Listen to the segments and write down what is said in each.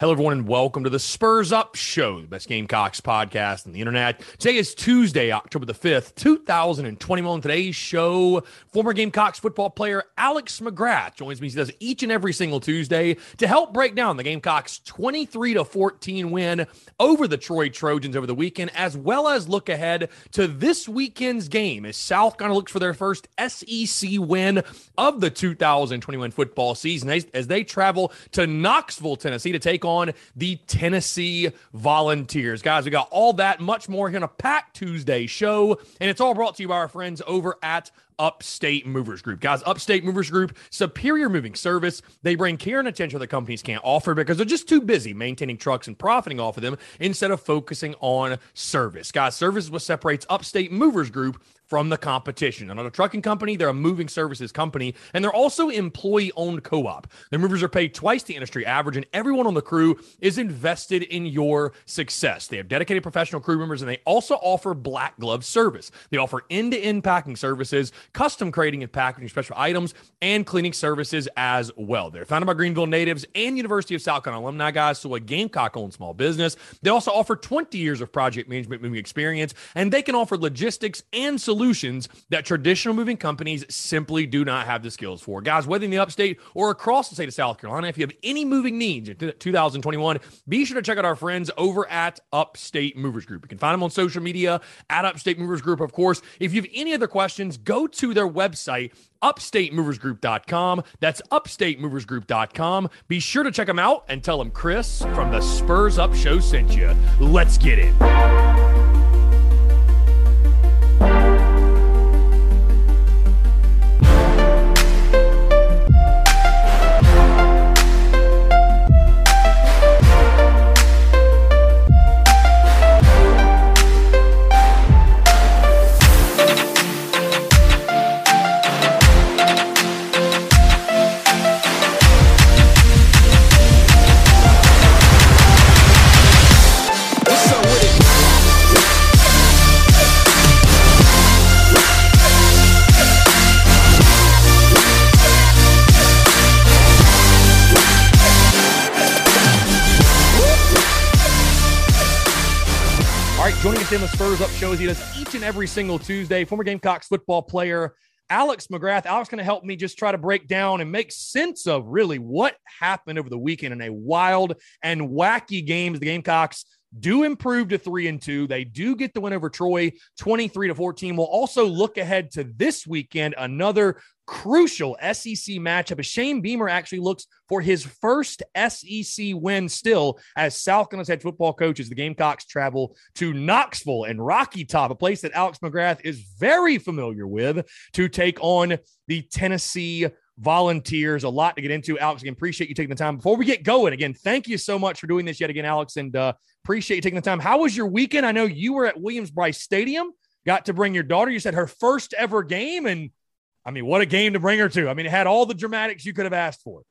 Hello, everyone, and welcome to the Spurs Up Show, the best Gamecocks podcast on the internet. Today is Tuesday, October the 5th, 2021. Today's show, former Gamecocks football player Alex McGrath joins me. He does each and every single Tuesday to help break down the Gamecocks' 23 to 14 win over the Troy Trojans over the weekend, as well as look ahead to this weekend's game as South Carolina looks for their first SEC win of the 2021 football season as, as they travel to Knoxville, Tennessee to take on on the Tennessee Volunteers. Guys, we got all that much more on a packed Tuesday show, and it's all brought to you by our friends over at Upstate Movers Group. Guys, Upstate Movers Group, superior moving service. They bring care and attention that companies can't offer because they're just too busy maintaining trucks and profiting off of them instead of focusing on service. Guys, service is what separates Upstate Movers Group from the competition. They're not a trucking company, they're a moving services company, and they're also employee owned co op. Their movers are paid twice the industry average, and everyone on the crew is invested in your success. They have dedicated professional crew members, and they also offer black glove service. They offer end to end packing services, custom crating and packaging special items, and cleaning services as well. They're founded by Greenville natives and University of South Carolina alumni guys, so a Gamecock owned small business. They also offer 20 years of project management moving experience, and they can offer logistics and solutions solutions that traditional moving companies simply do not have the skills for. Guys, whether in the upstate or across the state of South Carolina, if you have any moving needs in 2021, be sure to check out our friends over at Upstate Movers Group. You can find them on social media at Upstate Movers Group, of course. If you have any other questions, go to their website, upstatemoversgroup.com. That's upstatemoversgroup.com. Be sure to check them out and tell them Chris from the Spurs Up Show sent you. Let's get it. In the Spurs Up shows he does each and every single Tuesday. Former Gamecocks football player Alex McGrath. Alex going to help me just try to break down and make sense of really what happened over the weekend in a wild and wacky game. The Gamecocks do improve to three and two. They do get the win over Troy 23 to 14. We'll also look ahead to this weekend, another crucial SEC matchup. Shane Beamer actually looks for his first SEC win still as South Carolina's head football coach as the Gamecocks travel to Knoxville and Rocky Top, a place that Alex McGrath is very familiar with, to take on the Tennessee volunteers. A lot to get into. Alex, again, appreciate you taking the time. Before we get going, again, thank you so much for doing this yet again, Alex, and uh, appreciate you taking the time. How was your weekend? I know you were at Williams-Brice Stadium, got to bring your daughter. You said her first ever game, and I mean, what a game to bring her to. I mean, it had all the dramatics you could have asked for.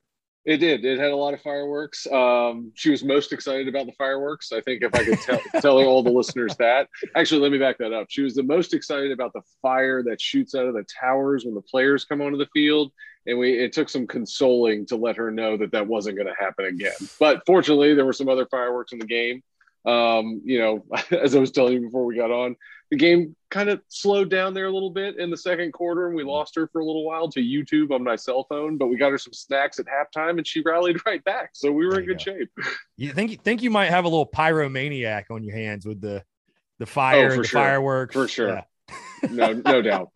It did. It had a lot of fireworks. Um, she was most excited about the fireworks. I think if I could tell, tell all the listeners that. Actually, let me back that up. She was the most excited about the fire that shoots out of the towers when the players come onto the field. And we it took some consoling to let her know that that wasn't going to happen again. But fortunately, there were some other fireworks in the game. Um, you know, as I was telling you before we got on, the game kind of slowed down there a little bit in the second quarter, and we lost her for a little while to YouTube on my cell phone. But we got her some snacks at halftime, and she rallied right back. So we were in good go. shape. You think you think you might have a little pyromaniac on your hands with the the fire, oh, the sure. fireworks, for sure. Yeah. no, no doubt.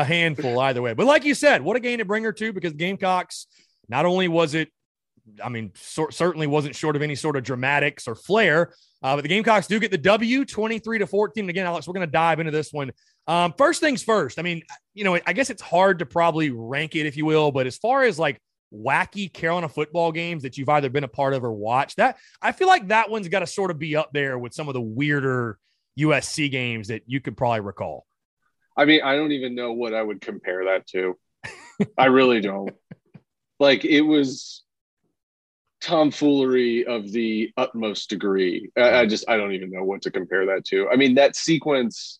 A handful either way. But like you said, what a game to bring her to because Gamecocks. Not only was it I mean, so, certainly wasn't short of any sort of dramatics or flair. Uh, but the Gamecocks do get the W 23 to 14. Again, Alex, we're going to dive into this one. Um, first things first. I mean, you know, I guess it's hard to probably rank it, if you will, but as far as like wacky Carolina football games that you've either been a part of or watched, that I feel like that one's got to sort of be up there with some of the weirder USC games that you could probably recall. I mean, I don't even know what I would compare that to. I really don't. Like it was tomfoolery of the utmost degree. I, I, mm-hmm. just I don't even know what to compare that to. I mean that sequence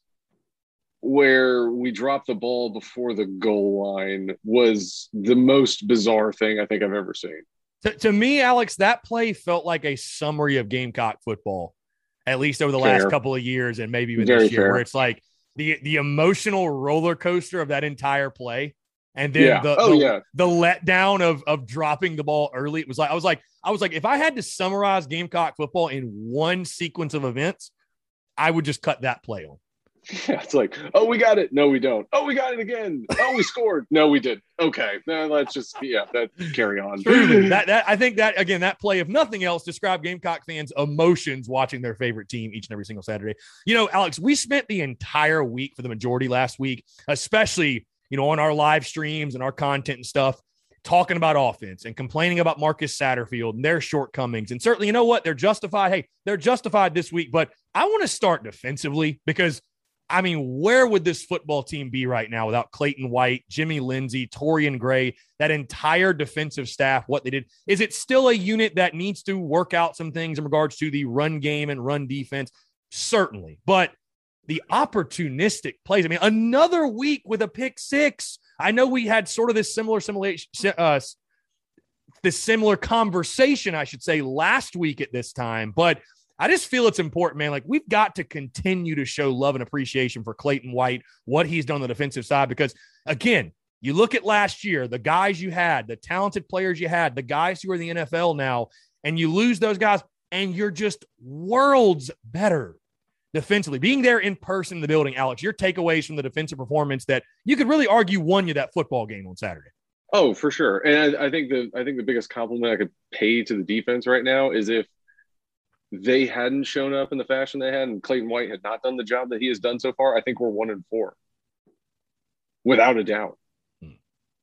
where we dropped the ball before the goal line was the most bizarre thing I think I've ever seen. To, to me, Alex, that play felt like a summary of Gamecock football, at least over the fair. last couple of years, and maybe even Very this year, fair. where it's like the the emotional roller coaster of that entire play and then yeah. the, oh, the, yeah. the letdown of of dropping the ball early. It was like I was like I was like if I had to summarize Gamecock football in one sequence of events, I would just cut that play on. Yeah, it's like, oh, we got it. No, we don't. Oh, we got it again. Oh, we scored. No, we did. Okay, now let's just yeah, that carry on. Truly, that that I think that again, that play, if nothing else, describe Gamecock fans' emotions watching their favorite team each and every single Saturday. You know, Alex, we spent the entire week for the majority last week, especially you know, on our live streams and our content and stuff, talking about offense and complaining about Marcus Satterfield and their shortcomings. And certainly, you know what? They're justified. Hey, they're justified this week, but I want to start defensively because I mean, where would this football team be right now without Clayton White, Jimmy Lindsey, Torrian Gray, that entire defensive staff, what they did? Is it still a unit that needs to work out some things in regards to the run game and run defense? Certainly. But the opportunistic plays. I mean, another week with a pick six. I know we had sort of this similar simulation, uh, this similar conversation, I should say, last week at this time, but I just feel it's important, man. Like we've got to continue to show love and appreciation for Clayton White, what he's done on the defensive side, because again, you look at last year, the guys you had, the talented players you had, the guys who are in the NFL now, and you lose those guys, and you're just worlds better defensively, being there in person in the building, Alex, your takeaways from the defensive performance that you could really argue won you that football game on Saturday. Oh, for sure. And I, I think the I think the biggest compliment I could pay to the defense right now is if they hadn't shown up in the fashion they had and Clayton White had not done the job that he has done so far, I think we're one and four. Without a doubt hmm.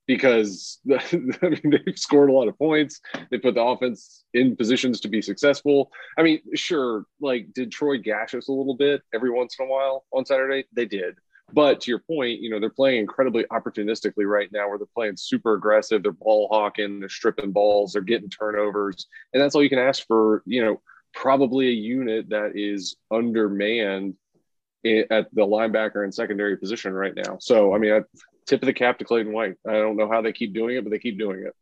because I mean, they've scored a lot of points. They put the offense in positions to be successful. I mean, sure, like did Troy gash us a little bit every once in a while on Saturday? They did. But to your point, you know, they're playing incredibly opportunistically right now where they're playing super aggressive. They're ball hawking, they're stripping balls, they're getting turnovers. And that's all you can ask for, you know, probably a unit that is undermanned at the linebacker and secondary position right now. So, I mean, I, tip of the cap to Clayton White. I don't know how they keep doing it, but they keep doing it.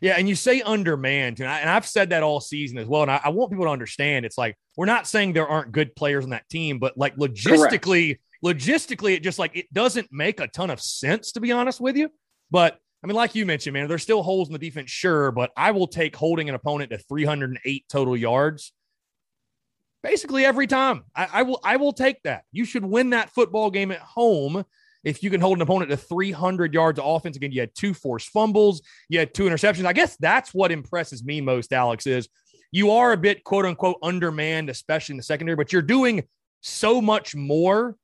Yeah, and you say undermanned, and, I, and I've said that all season as well. And I, I, want people to understand it's like we're not saying there aren't good players on that team, but like logistically, Correct. logistically, it just like it doesn't make a ton of sense to be honest with you. But I mean, like you mentioned, man, there's still holes in the defense, sure, but I will take holding an opponent to 308 total yards basically every time. I, I will I will take that. You should win that football game at home if you can hold an opponent to 300 yards of offense, again, you had two forced fumbles, you had two interceptions. I guess that's what impresses me most, Alex, is you are a bit quote unquote undermanned, especially in the secondary, but you're doing so much more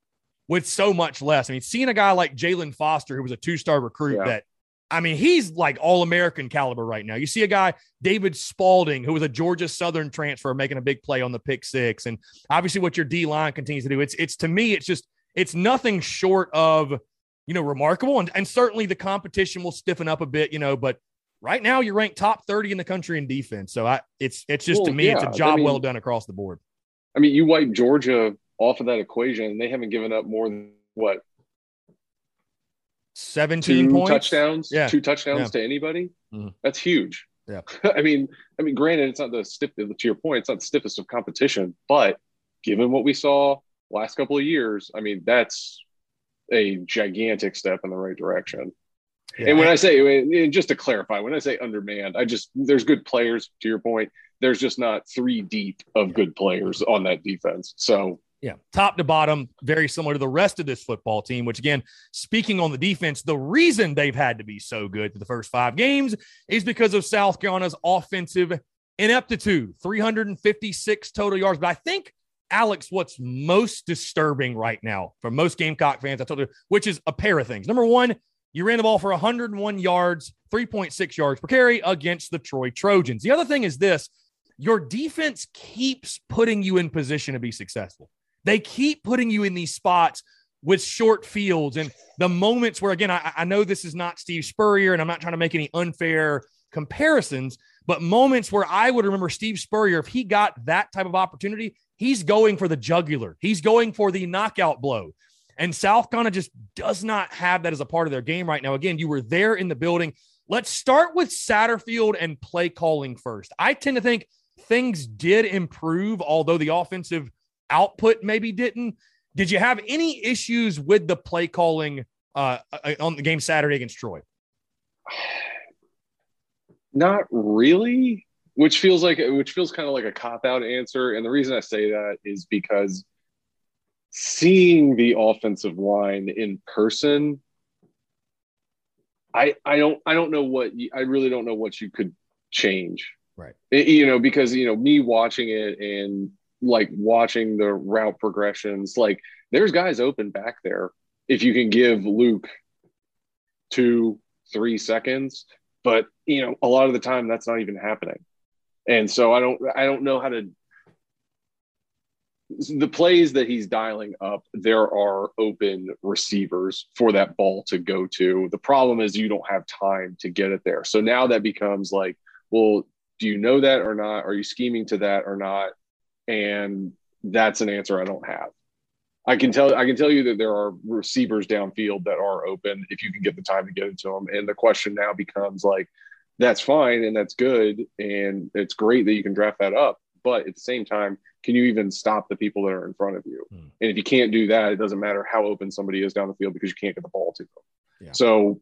with so much less. I mean, seeing a guy like Jaylan Foster, who was a two star recruit, yeah. that I mean, he's like all American caliber right now. You see a guy, David Spaulding, who was a Georgia Southern transfer, making a big play on the pick six. And obviously, what your D line continues to do, it's, it's to me, it's just, it's nothing short of, you know, remarkable. And, and certainly the competition will stiffen up a bit, you know, but right now you're ranked top 30 in the country in defense. So I, it's, it's just well, to me, yeah. it's a job I mean, well done across the board. I mean, you wipe Georgia off of that equation and they haven't given up more than what? 17 two points? touchdowns, yeah. two touchdowns yeah. to anybody. Mm-hmm. That's huge. Yeah. I mean, I mean, granted, it's not the stiff to your point, it's not the stiffest of competition, but given what we saw last couple of years, I mean, that's a gigantic step in the right direction. Yeah. And when I say, just to clarify, when I say undermanned, I just, there's good players to your point. There's just not three deep of good players on that defense. So, yeah, top to bottom, very similar to the rest of this football team, which again, speaking on the defense, the reason they've had to be so good for the first five games is because of South Carolina's offensive ineptitude 356 total yards. But I think, Alex, what's most disturbing right now for most Gamecock fans, I told you, which is a pair of things. Number one, you ran the ball for 101 yards, 3.6 yards per carry against the Troy Trojans. The other thing is this your defense keeps putting you in position to be successful. They keep putting you in these spots with short fields and the moments where, again, I, I know this is not Steve Spurrier and I'm not trying to make any unfair comparisons, but moments where I would remember Steve Spurrier, if he got that type of opportunity, he's going for the jugular, he's going for the knockout blow. And South Carolina just does not have that as a part of their game right now. Again, you were there in the building. Let's start with Satterfield and play calling first. I tend to think things did improve, although the offensive output maybe didn't. Did you have any issues with the play calling uh, uh on the game Saturday against Troy? Not really, which feels like which feels kind of like a cop out answer. And the reason I say that is because seeing the offensive line in person I I don't I don't know what I really don't know what you could change. Right. It, you know because you know me watching it and like watching the route progressions like there's guys open back there if you can give Luke 2 3 seconds but you know a lot of the time that's not even happening. And so I don't I don't know how to the plays that he's dialing up, there are open receivers for that ball to go to. The problem is you don't have time to get it there. So now that becomes like, well, do you know that or not? Are you scheming to that or not? And that's an answer I don't have. I can tell I can tell you that there are receivers downfield that are open if you can get the time to get into them. And the question now becomes like, that's fine and that's good and it's great that you can draft that up. But at the same time, can you even stop the people that are in front of you? Hmm. And if you can't do that, it doesn't matter how open somebody is down the field because you can't get the ball to them. Yeah. So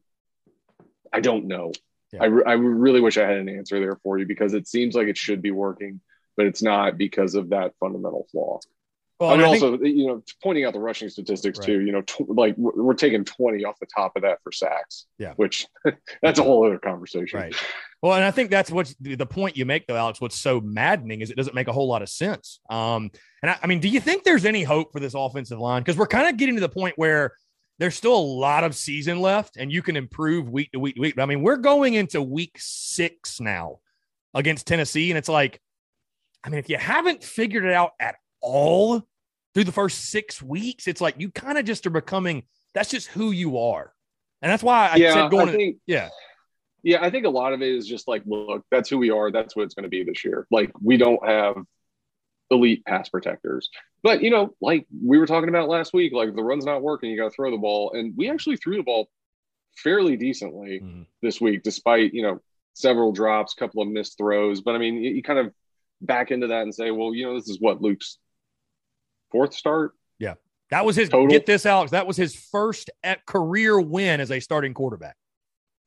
I don't know. Yeah. I, re- I really wish I had an answer there for you because it seems like it should be working, but it's not because of that fundamental flaw. Well, I mean, also, think, you know, pointing out the rushing statistics right. too. You know, tw- like we're, taking twenty off the top of that for sacks. Yeah, which that's a whole other conversation. Right. Well, and I think that's what's the point you make, though, Alex. What's so maddening is it doesn't make a whole lot of sense. Um, and I, I mean, do you think there's any hope for this offensive line? Because we're kind of getting to the point where there's still a lot of season left, and you can improve week to week to week. But I mean, we're going into week six now against Tennessee, and it's like, I mean, if you haven't figured it out at all through the first six weeks, it's like you kind of just are becoming that's just who you are. And that's why I yeah, said going, I think, yeah. Yeah, I think a lot of it is just like, look, that's who we are. That's what it's going to be this year. Like, we don't have elite pass protectors. But, you know, like we were talking about last week, like the run's not working, you got to throw the ball. And we actually threw the ball fairly decently mm-hmm. this week, despite, you know, several drops, a couple of missed throws. But I mean, you, you kind of back into that and say, well, you know, this is what Luke's fourth start. Yeah. That was his Total. get this, Alex. That was his first career win as a starting quarterback.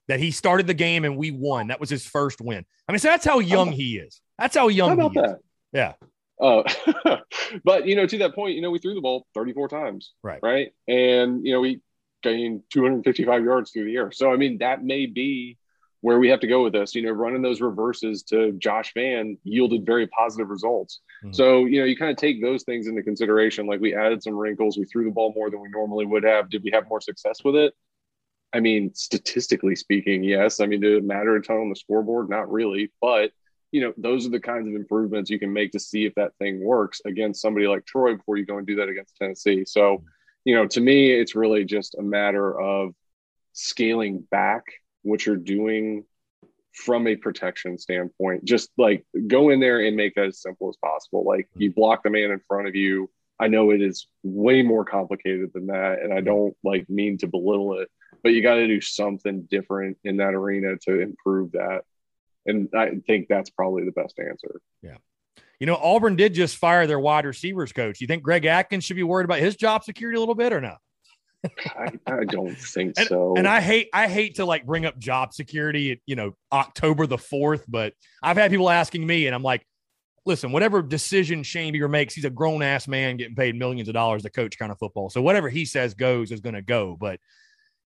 That he started the game and we won. That was his first win. I mean, so that's how young how he is. That's how young how about he is. That? Yeah. Uh, but you know, to that point, you know, we threw the ball 34 times. Right. Right. And you know, we gained 255 yards through the air. So I mean, that may be where we have to go with this. You know, running those reverses to Josh Vann yielded very positive results. Mm-hmm. So, you know, you kind of take those things into consideration. Like we added some wrinkles, we threw the ball more than we normally would have. Did we have more success with it? I mean, statistically speaking, yes. I mean, did it matter a ton on the scoreboard? Not really. But, you know, those are the kinds of improvements you can make to see if that thing works against somebody like Troy before you go and do that against Tennessee. So, you know, to me, it's really just a matter of scaling back what you're doing from a protection standpoint. Just like go in there and make that as simple as possible. Like mm-hmm. you block the man in front of you. I know it is way more complicated than that, and I don't like mean to belittle it, but you got to do something different in that arena to improve that. And I think that's probably the best answer. Yeah. You know, Auburn did just fire their wide receivers coach. You think Greg Adkins should be worried about his job security a little bit or no? I, I, don't think and, so. And I hate I hate to like bring up job security at, you know, October the 4th, but I've had people asking me and I'm like, listen, whatever decision Shane Beamer makes, he's a grown ass man getting paid millions of dollars to coach Carolina football. So whatever he says goes is going to go. But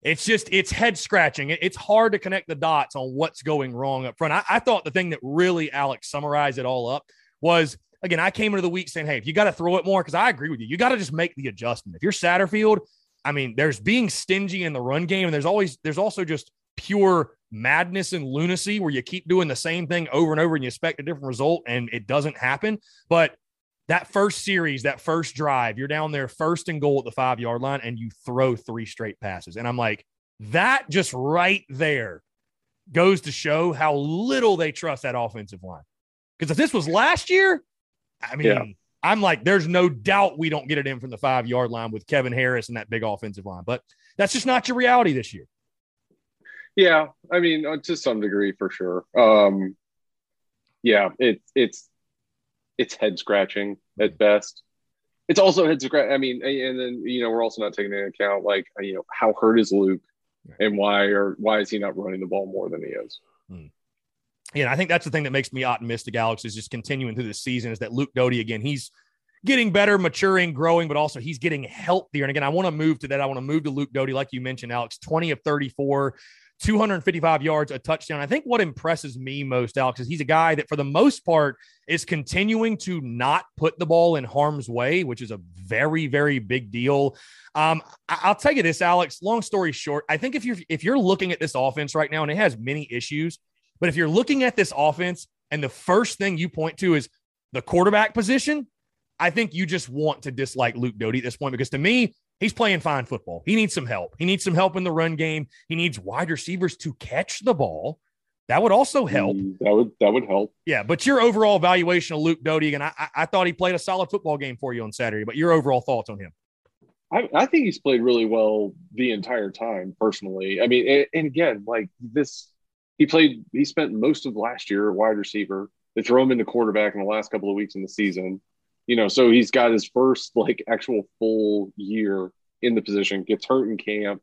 it's just it's head scratching. It's hard to connect the dots on what's going wrong up front. I, I, thought the thing that really Alex summarized it all up was again, I came into the week saying, Hey, if you got to throw it more, because I agree with you, you got to just make the adjustment. If you're Satterfield, I mean, there's being stingy in the run game, and there's always there's also just pure madness and lunacy where you keep doing the same thing over and over and you expect a different result and it doesn't happen. But that first series, that first drive, you're down there first and goal at the five yard line and you throw three straight passes. And I'm like, that just right there goes to show how little they trust that offensive line. Because if this was last year, I mean, yeah. I'm like, there's no doubt we don't get it in from the five yard line with Kevin Harris and that big offensive line. But that's just not your reality this year. Yeah, I mean, uh, to some degree, for sure. Um, yeah, it's it's it's head scratching at best. It's also head scratch. I mean, and then you know we're also not taking into account like you know how hurt is Luke, and why or why is he not running the ball more than he is. Hmm. Yeah, I think that's the thing that makes me optimistic. Alex is just continuing through the season is that Luke Doty again. He's getting better, maturing, growing, but also he's getting healthier. And again, I want to move to that. I want to move to Luke Doty, like you mentioned, Alex, 20 of 34, 255 yards, a touchdown. I think what impresses me most, Alex, is he's a guy that for the most part is continuing to not put the ball in harm's way, which is a very, very big deal. Um, I- will tell you this, Alex. Long story short, I think if you're if you're looking at this offense right now, and it has many issues, but if you're looking at this offense and the first thing you point to is the quarterback position, I think you just want to dislike Luke Doty at this point because to me, he's playing fine football. He needs some help. He needs some help in the run game. He needs wide receivers to catch the ball. That would also help. Mm, that would that would help. Yeah, but your overall evaluation of Luke Doty, and I, I thought he played a solid football game for you on Saturday. But your overall thoughts on him? I, I think he's played really well the entire time. Personally, I mean, and, and again, like this, he played. He spent most of last year at wide receiver. They throw him into quarterback in the last couple of weeks in the season you know, so he's got his first like actual full year in the position, gets hurt in camp,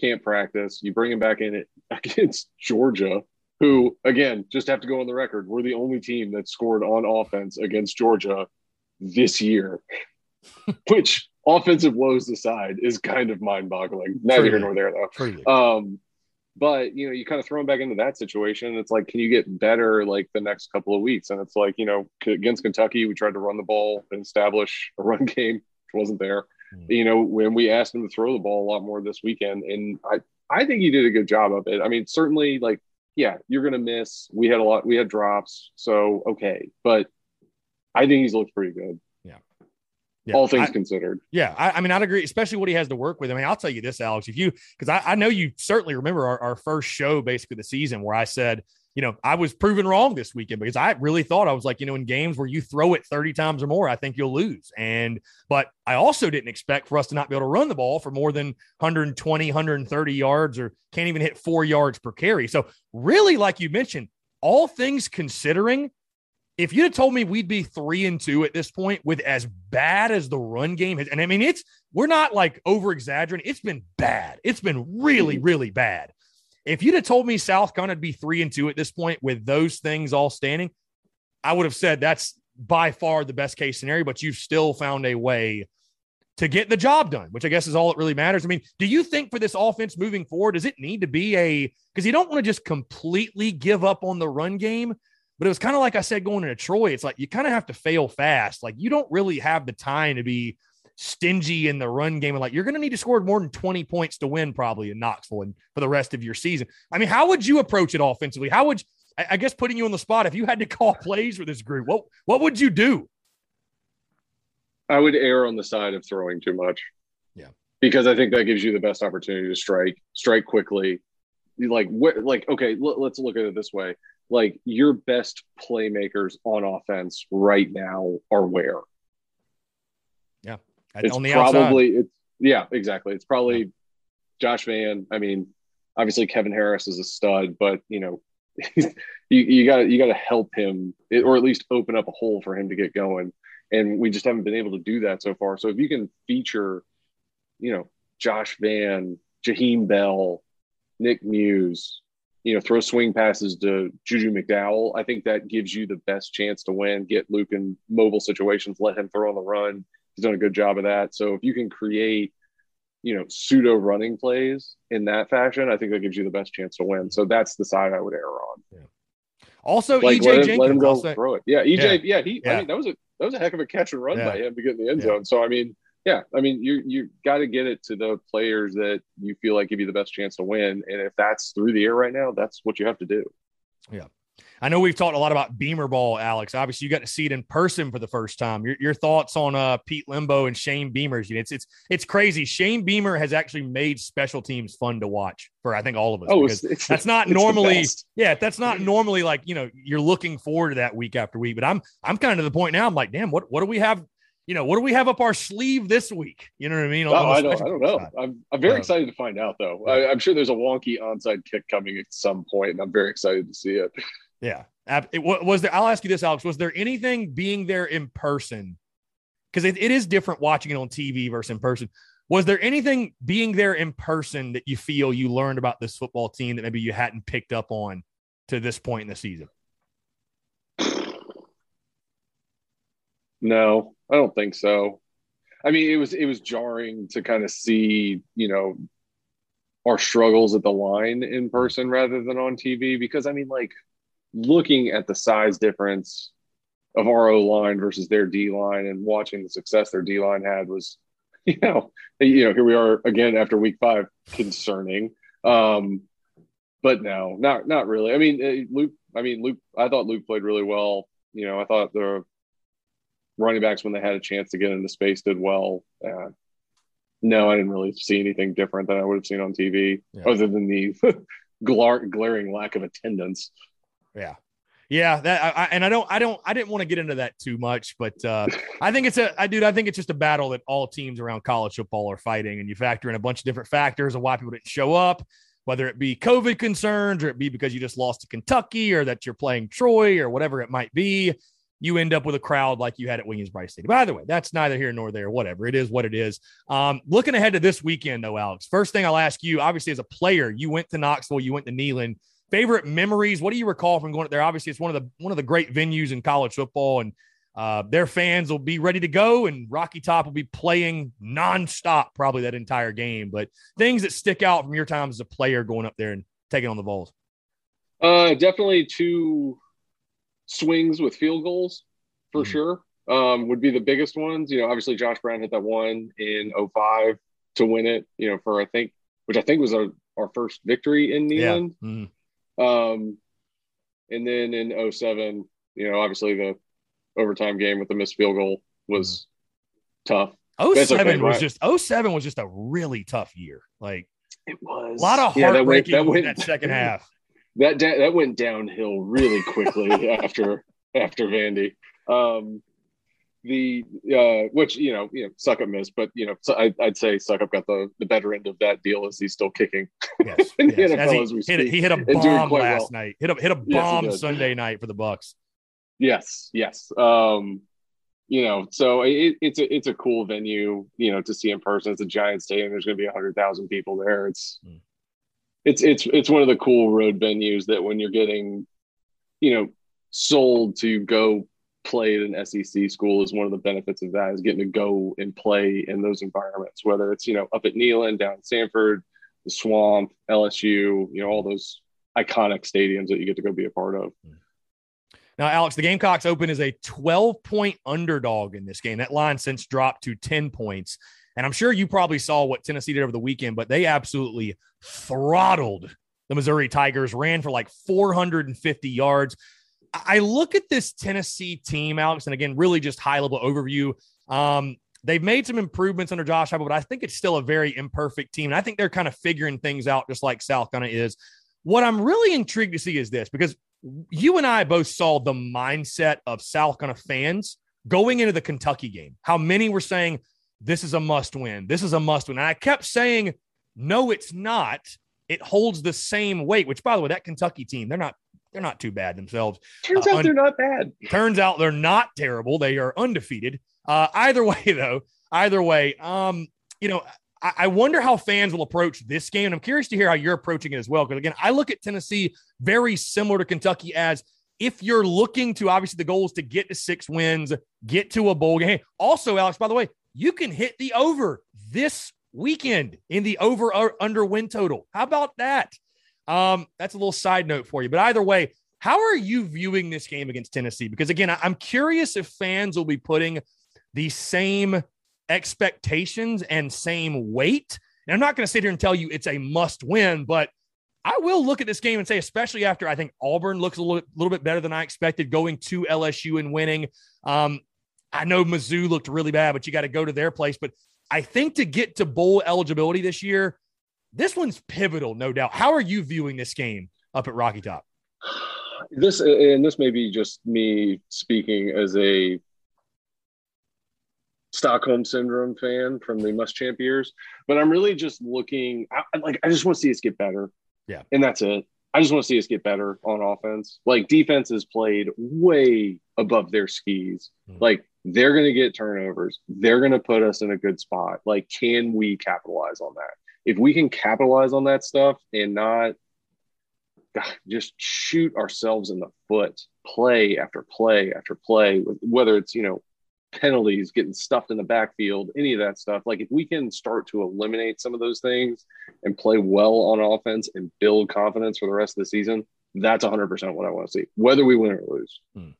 can't practice. You bring him back in it against Georgia, who again, just have to go on the record, we're the only team that scored on offense against Georgia this year, which offensive woes aside is kind of mind boggling. Neither here nor there though. Um, but you know, you kind of throw them back into that situation. It's like, can you get better like the next couple of weeks? And it's like, you know, against Kentucky, we tried to run the ball and establish a run game, which wasn't there. Mm-hmm. You know, when we asked him to throw the ball a lot more this weekend, and I, I think he did a good job of it. I mean, certainly, like, yeah, you're gonna miss. We had a lot, we had drops, so okay, but I think he's looked pretty good. Yeah, all things I, considered. Yeah, I, I, mean, I'd agree, especially what he has to work with. I mean, I'll tell you this, Alex, if you because I, I, know you certainly remember our, our first show, basically the season, where I said, you know, I was proven wrong this weekend because I really thought I was like, you know, in games where you throw it 30 times or more, I think you'll lose. And but I also didn't expect for us to not be able to run the ball for more than 120, 130 yards or can't even hit four yards per carry. So really, like you mentioned, all things considering, if you'd have told me we'd be three and two at this point with as bad as the run game is, and I mean, it's we're not like over exaggerating, it's been bad. It's been really, mm-hmm. really bad. If you'd have told me South Carolina would be three and two at this point with those things all standing, I would have said that's by far the best case scenario, but you've still found a way to get the job done, which I guess is all that really matters. I mean, do you think for this offense moving forward, does it need to be a because you don't want to just completely give up on the run game? But it was kind of like I said going into Troy. It's like you kind of have to fail fast. Like you don't really have the time to be stingy in the run game. And like you're going to need to score more than 20 points to win probably in Knoxville and for the rest of your season. I mean, how would you approach it offensively? How would I guess putting you on the spot if you had to call plays for this group? What what would you do? I would err on the side of throwing too much. Yeah. Because I think that gives you the best opportunity to strike, strike quickly. Like what like okay, l- let's look at it this way like your best playmakers on offense right now are where? Yeah. It's on the probably outside. it's yeah, exactly. It's probably yeah. Josh Vann. I mean, obviously Kevin Harris is a stud, but you know, you you got you got to help him, or at least open up a hole for him to get going. And we just haven't been able to do that so far. So if you can feature, you know, Josh Van, Jaheim Bell, Nick Muse, you know, throw swing passes to Juju McDowell, I think that gives you the best chance to win. Get Luke in mobile situations, let him throw on the run. He's done a good job of that. So if you can create you know, pseudo running plays in that fashion, I think that gives you the best chance to win. So that's the side I would err on. Yeah. Also, like, EJ let him, Jenkins, let him go also, throw it. Yeah, EJ. Yeah, Yeah. he. Yeah. I mean, that was a that was a heck of a catch and run Yeah. by him to get in the end Yeah. zone. So I mean, yeah, I mean, you you got to get it to the players that you feel like give you the best chance to win, and if that's through the air right now, that's what you have to do. Yeah, I know we've talked a lot about Beamer ball, Alex. Obviously, you got to see it in person for the first time. Your, your thoughts on uh, Pete Lembo and Shane Beamer's? You know, it's it's it's crazy. Shane Beamer has actually made special teams fun to watch for I think all of us. Oh, because it's, it's that's not normally yeah that's not normally like you know you're looking forward to that week after week but i'm i'm kind of to the point now i'm like damn what what do we have you know what do we have up our sleeve this week? You know what i mean? On Oh, I don't, I don't know. I'm, I'm very Uh, excited to find out, though. I, I'm sure there's a wonky onside kick coming at some point, and I'm very excited to see it. yeah. It, was there i'll ask you this alex. Was there anything being there in person? Because it, it is different watching it on tv versus in person. Was there anything being there in person that you feel you learned about this football team that maybe you hadn't picked up on to this point in the season No, I don't think so. I mean, it was it was jarring to kind of see, you know, our struggles at the line in person rather than on TV because I mean, like looking at the size difference of our O line versus their D line and watching the success their D line had was, you know, you know, here we are again after week five, concerning. Um, but no, not not really. I mean, eh, Luke. I mean, Luke. I thought Luke played really well. You know, I thought the running backs when they had a chance to get into space did well. Uh, no, I didn't really see anything different than I would have seen on TV, Yeah. other than the glar- glaring lack of attendance. Yeah. Yeah, that I, I, and I don't, I don't, I didn't want to get into that too much, but uh, I think it's a, I dude, I think it's just a battle that all teams around college football are fighting, and you factor in a bunch of different factors of why people didn't show up, whether it be COVID concerns or it be because you just lost to Kentucky or that you're playing Troy or whatever it might be. You end up with a crowd like you had at Williams Brice Stadium. By the way, that's neither here nor there. Whatever it is, what it is. Um, looking ahead to this weekend, though, Alex. First thing I'll ask you, obviously, as a player, you went to Knoxville, you went to Neyland favorite memories what do you recall from going up there obviously it's one of the one of the great venues in college football and uh, their fans will be ready to go and rocky top will be playing nonstop probably that entire game but things that stick out from your time as a player going up there and taking on the vols Uh, definitely two swings with field goals for Mhm. sure. Um, would be the biggest ones. You know, obviously Josh Brown hit that one in 05 to win it, you know, for I think, which I think was our, our first victory in yeah Neyland. Mhm. Um, and then in 07, you know, obviously the overtime game with the missed field goal was tough. That's 07 okay, was right. just 07 was just a really tough year like It was a lot of Yeah, that went- heartbreaking that in went- that second half that da- that went downhill really quickly after after Vandy. Um, the uh, which you know you know Succop missed, but you know so I, I'd say Succop got the the better end of that deal as he's still kicking. yes, yes. As he, hit, speak, he hit a bomb last well. night hit a hit a bomb did. sunday night for the Bucs Yes, yes. Um, you know, so it, it's a it's a cool venue, you know, to see in person. It's a giant stadium. There's going to be a hundred thousand people there. It's Mm. It's it's it's one of the cool road venues that when you're getting, you know, sold to go play at an SEC school is one of the benefits of that is getting to go and play in those environments. Whether it's you know up at Neyland, down Sanford, the Swamp, LSU, you know, all those iconic stadiums that you get to go be a part of. Now, Alex, the Gamecocks Open is a 12 point underdog in this game. That line since dropped to 10 points. And I'm sure you probably saw what Tennessee did over the weekend, but they absolutely throttled the Missouri Tigers, ran for like 450 yards. I look at this Tennessee team, Alex, and again, really just high level overview. Um, they've made some improvements under Josh Heupel, but I think it's still a very imperfect team. And I think they're kind of figuring things out just like South Carolina is. What I'm really intrigued to see is this because you and I both saw the mindset of South Carolina fans going into the Kentucky game. How many were saying, this is a must win. This is a must win. And I kept saying, no, it's not. It holds the same weight, which, by the way, that Kentucky team, they're not they're not too bad themselves. Turns uh, out un- they're not bad. Turns out they're not terrible. They are undefeated. Uh, either way, though, either way, um, you know, I, I wonder how fans will approach this game. And I'm curious to hear how you're approaching it as well. Because again, I look at Tennessee very similar to Kentucky as if you're looking to obviously the goal is to get to six wins, get to a bowl game. Also, Alex, by the way, you can hit the over this weekend in the over or under win total. How about that? Um, that's a little side note for you. But either way, how are you viewing this game against Tennessee? Because again, I'm curious if fans will be putting the same expectations and same weight. And I'm not going to sit here and tell you it's a must win, but I will look at this game and say, especially after I think Auburn looks a little, little bit better than I expected going to LSU and winning. Um, I know Mizzou looked really bad, but you got to go to their place. But I think to get to bowl eligibility this year, this one's pivotal, no doubt. How are you viewing this game up at Rocky Top? This and this may be just me speaking as a Stockholm syndrome fan from the Muschamp years, but I'm really just looking. I, like I just want to see us get better. Yeah, and that's it. I just want to see us get better on offense. Like defense is played way above their skis. Mm-hmm. Like they're going to get turnovers. They're going to put us in a good spot. Like, can we capitalize on that? If we can capitalize on that stuff and not God, just shoot ourselves in the foot, play after play after play, whether it's, you know, penalties, getting stuffed in the backfield, any of that stuff. Like if we can start to eliminate some of those things and play well on offense and build confidence for the rest of the season, that's 100% what I want to see, whether we win or lose. Hmm.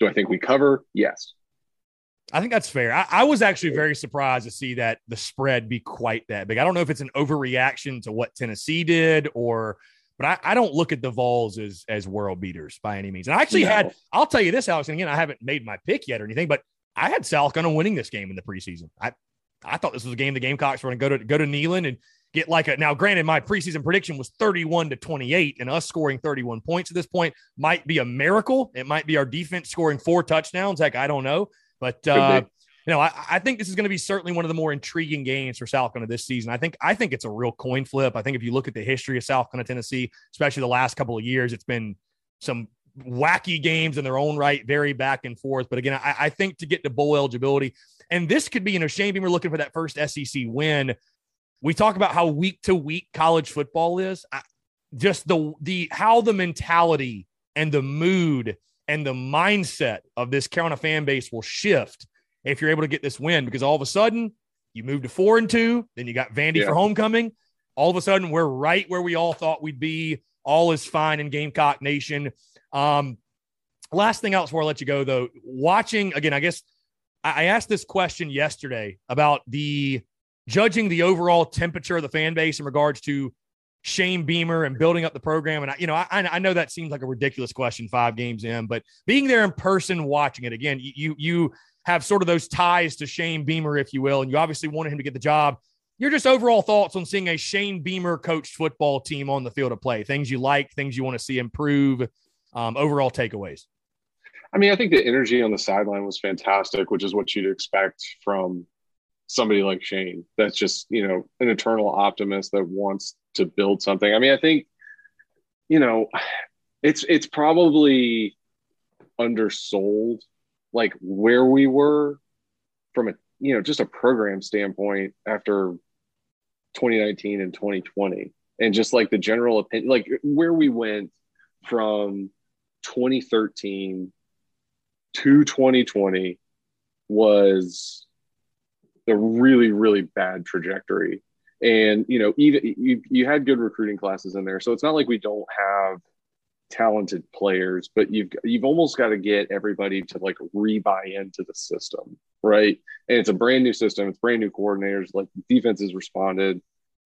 Do I think we cover? Yes. I think that's fair. I, I, was actually very surprised to see that the spread be quite that big. I don't know if it's an overreaction to what Tennessee did or but I, I, don't look at the Vols as as world beaters by any means. And I actually no. had, I'll tell you this, Alex, and again, I haven't made my pick yet or anything, but I had South Carolina winning this game in the preseason. I I thought this was a game the Gamecocks were going to go to go to Neyland and get like a now. Granted, my preseason prediction was 31 to 28, and us scoring 31 points at this point might be a miracle. It might be our defense scoring four touchdowns. Heck, I don't know, but uh, you know, I, I, think this is going to be certainly one of the more intriguing games for South Carolina this season. I think I think it's a real coin flip. I think if you look at the history of South Carolina, Tennessee, especially the last couple of years, it's been some wacky games in their own right, very back and forth. But again, I, I think to get to bowl eligibility, and this could be, you know, Shane Beamer looking for that first SEC win. We talk about how week to week college football is. I, just the the how the mentality and the mood and the mindset of this Carolina fan base will shift if you're able to get this win because all of a sudden you move to four and two, then you got Vandy yeah. for homecoming. All of a sudden we're right where we all thought we'd be. All is fine in Gamecock Nation. Um, last thing else before I let you go though, watching again, I guess I asked this question yesterday about the judging the overall temperature of the fan base in regards to Shane Beamer and building up the program. And I, you know, I, I know that seems like a ridiculous question five games in, but being there in person, watching it again, you you have sort of those ties to Shane Beamer, if you will, and you obviously wanted him to get the job. Your just overall thoughts on seeing a Shane Beamer coached football team on the field of play, things you like, things you want to see improve, um, overall takeaways. I mean, I think the energy on the sideline was fantastic, which is what you'd expect from somebody like Shane. That's just, you know, an eternal optimist that wants to build something. I mean, I think, you know, it's it's probably undersold like where we were from a you know just a program standpoint after 2019 and 2020 and just like the general opinion like where we went from 2013 to 2020 was a really really bad trajectory and you know even you, you had good recruiting classes in there so it's not like we don't have talented players, but you've you've almost got to get everybody to like rebuy into the system, right? And it's a brand new system, it's brand new coordinators. Like defense has responded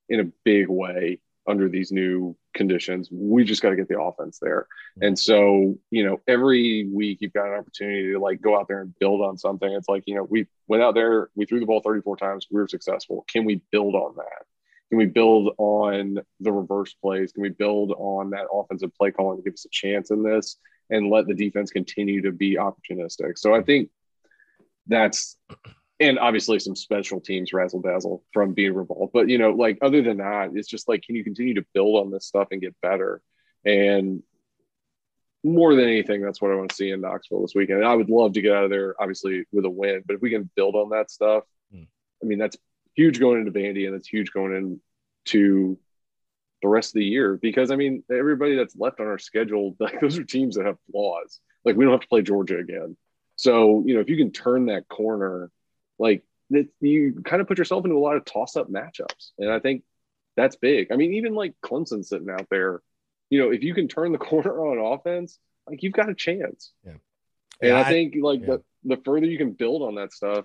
in a big way under these new conditions. We just got to get the offense there. And so, you know, every week you've got an opportunity to like go out there and build on something. It's like, you know, we went out there, we threw the ball 34 times, we were successful. Can we build on that? Can we build on the reverse plays? Can we build on that offensive play calling to give us a chance in this and let the defense continue to be opportunistic? So I think that's and obviously some special teams razzle dazzle from Beamer ball. But you know, like other than that, it's just like can you continue to build on this stuff and get better? And more than anything, that's what I want to see in Knoxville this weekend. And I would love to get out of there, obviously, with a win. But if we can build on that stuff, mm. I mean, that's huge going into Vandy, and it's huge going into the rest of the year. Because I mean, everybody that's left on our schedule, like those are teams that have flaws. Like we don't have to play Georgia again. So you know, if you can turn that corner, like that, you kind of put yourself into a lot of toss-up matchups, and I think that's big. I mean, even like Clemson sitting out there you know, if you can turn the corner on offense, like you've got a chance. Yeah. And yeah, I think like yeah. the, the further you can build on that stuff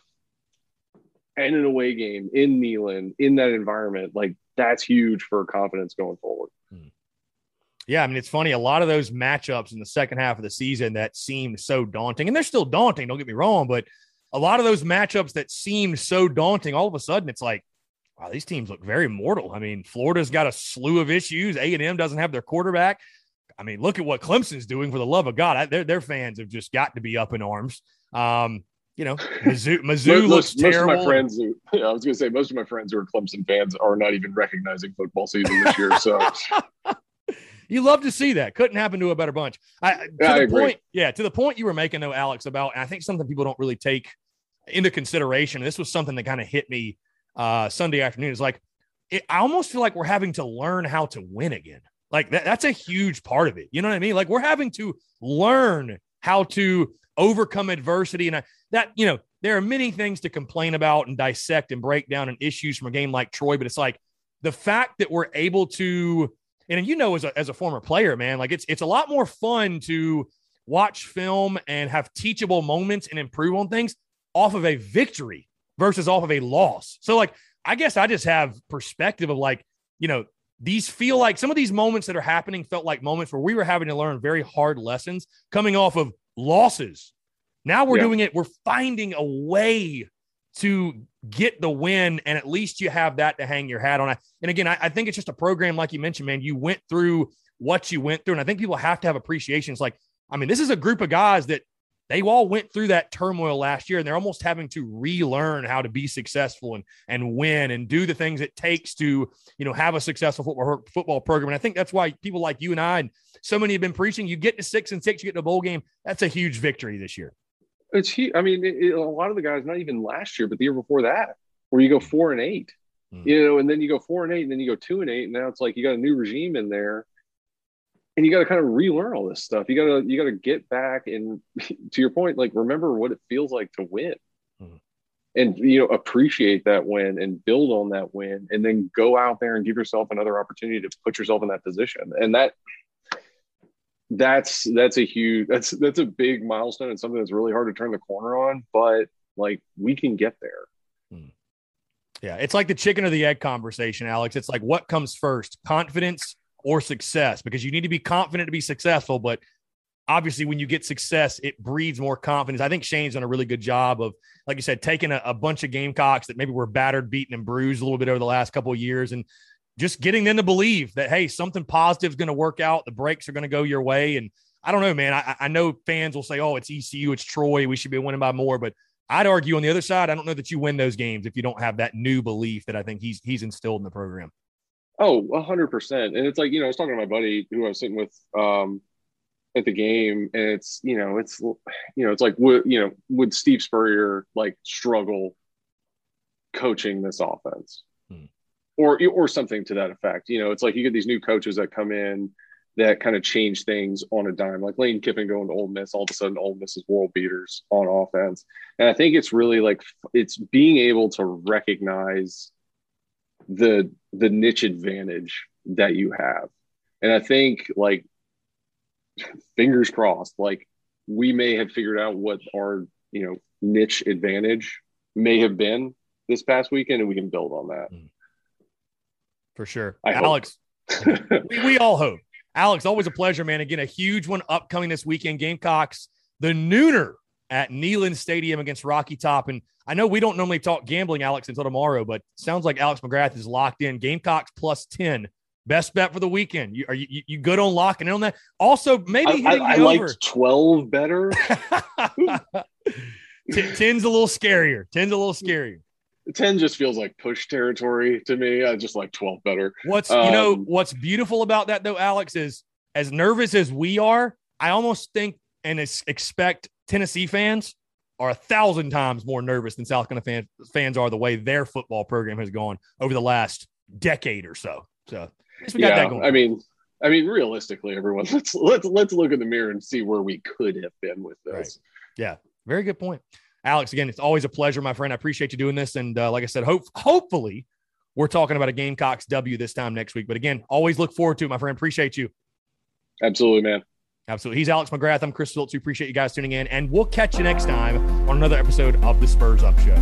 and an away game in Neyland, in that environment, like that's huge for confidence going forward. Hmm. Yeah, I mean, it's funny. A lot of those matchups in the second half of the season that seemed so daunting, and they're still daunting, don't get me wrong, but a lot of those matchups that seemed so daunting, all of a sudden it's like, wow, these teams look very mortal. I mean, Florida's got a slew of issues. A and M doesn't have their quarterback. I mean, look at what Clemson's doing. For the love of God, their their fans have just got to be up in arms. Um, you know, Mizzou, Mizzou looks most, terrible. Most of my friends, who, yeah, I was going to say, most of my friends who are Clemson fans are not even recognizing football season this year. So. you love to see that. Couldn't happen to a better bunch. I, to yeah, the I point, yeah, to the point you were making though, Alex, about I think something people don't really take into consideration. This was something that kind of hit me uh, Sunday afternoon is like, it, I almost feel like we're having to learn how to win again. Like that, that's a huge part of it. You know what I mean? Like we're having to learn how to overcome adversity. And I, that, you know, there are many things to complain about and dissect and break down and issues from a game like Troy, but it's like the fact that we're able to, and you know, as a, as a former player, man, like it's, it's a lot more fun to watch film and have teachable moments and improve on things off of a victory versus off of a loss. So, like, I guess I just have perspective of like, you know, these feel like some of these moments that are happening felt like moments where we were having to learn very hard lessons coming off of losses. Now we're yeah. doing it, we're finding a way to get the win, and at least you have that to hang your hat on. And again, I, I think it's just a program, like you mentioned, man. You went through what you went through, and I think people have to have appreciations. Like, I mean, this is a group of guys that they all went through that turmoil last year and they're almost having to relearn how to be successful and and win and do the things it takes to you know have a successful football football program. And i think that's why people like you and i and so many have been preaching you get to six and six you get to a bowl game that's a huge victory this year. It's huge i mean it, it, a lot of the guys not even last year but the year before that where you go four and eight mm. you know and then you go four and eight and then you go two and eight and now it's like you got a new regime in there and you got to kind of relearn all this stuff. You got to you got to get back and to your point, like remember what it feels like to win, mm-hmm. and you know appreciate that win and build on that win, and then go out there and give yourself another opportunity to put yourself in that position. And that that's that's a huge that's that's a big milestone and something that's really hard to turn the corner on. But like we can get there. Hmm. Yeah, it's like the chicken or the egg conversation, Alex. It's like what comes first, confidence or success because you need to be confident to be successful. But obviously, when you get success, it breeds more confidence. I think Shane's done a really good job of, like you said, taking a, a bunch of Gamecocks that maybe were battered, beaten, and bruised a little bit over the last couple of years and just getting them to believe that, hey, something positive is going to work out. The breaks are going to go your way. And I don't know, man. I, I know fans will say, oh, it's ECU, it's Troy. We should be winning by more. But I'd argue on the other side, I don't know that you win those games if you don't have that new belief that I think he's he's instilled in the program. Oh, a hundred percent. And it's like, you know, I was talking to my buddy who I was sitting with um at the game, and it's, you know, it's you know, it's like would you know, would Steve Spurrier like struggle coaching this offense? Hmm. Or or something to that effect. You know, it's like you get these new coaches that come in that kind of change things on a dime, like Lane Kiffin going to Ole Miss. All of a sudden, Ole Miss is world beaters on offense, and I think it's really like it's being able to recognize the the niche advantage that you have. And I think like fingers crossed, like we may have figured out what our, you know, niche advantage may have been this past weekend and we can build on that. Mm. For sure. I Alex, we, we all hope. Alex, always a pleasure, man. Again, a huge one upcoming this weekend. Gamecocks, the nooner at Neyland Stadium against Rocky Top. And I know we don't normally talk gambling, Alex, until tomorrow, but sounds like Alex McGrath is locked in. Gamecocks plus 10. Best bet for the weekend. You, are you, you good on locking in on that? Also, maybe I, I, I liked 12 better. Ten's a little scarier. Ten's a little scarier. 10 just feels like push territory to me. I just like 12 better. What's um, you know um, what's beautiful about that though, Alex, is as nervous as we are, I almost think and expect Tennessee fans are a thousand times more nervous than South Carolina fan, fans are the way their football program has gone over the last decade or so. So yeah, I mean, I mean, realistically, everyone, let's let's let's look in the mirror and see where we could have been with this. Right. Yeah, very good point, Alex. Again, it's always a pleasure, my friend. I appreciate you doing this, and uh, like I said, hope hopefully we're talking about a Gamecocks W this time next week. But again, always look forward to it, my friend. Appreciate you. Absolutely, man. Absolutely. He's Alex McGrath. I'm Chris Phillips. We appreciate you guys tuning in, and we'll catch you next time on another episode of the Spurs Up Show.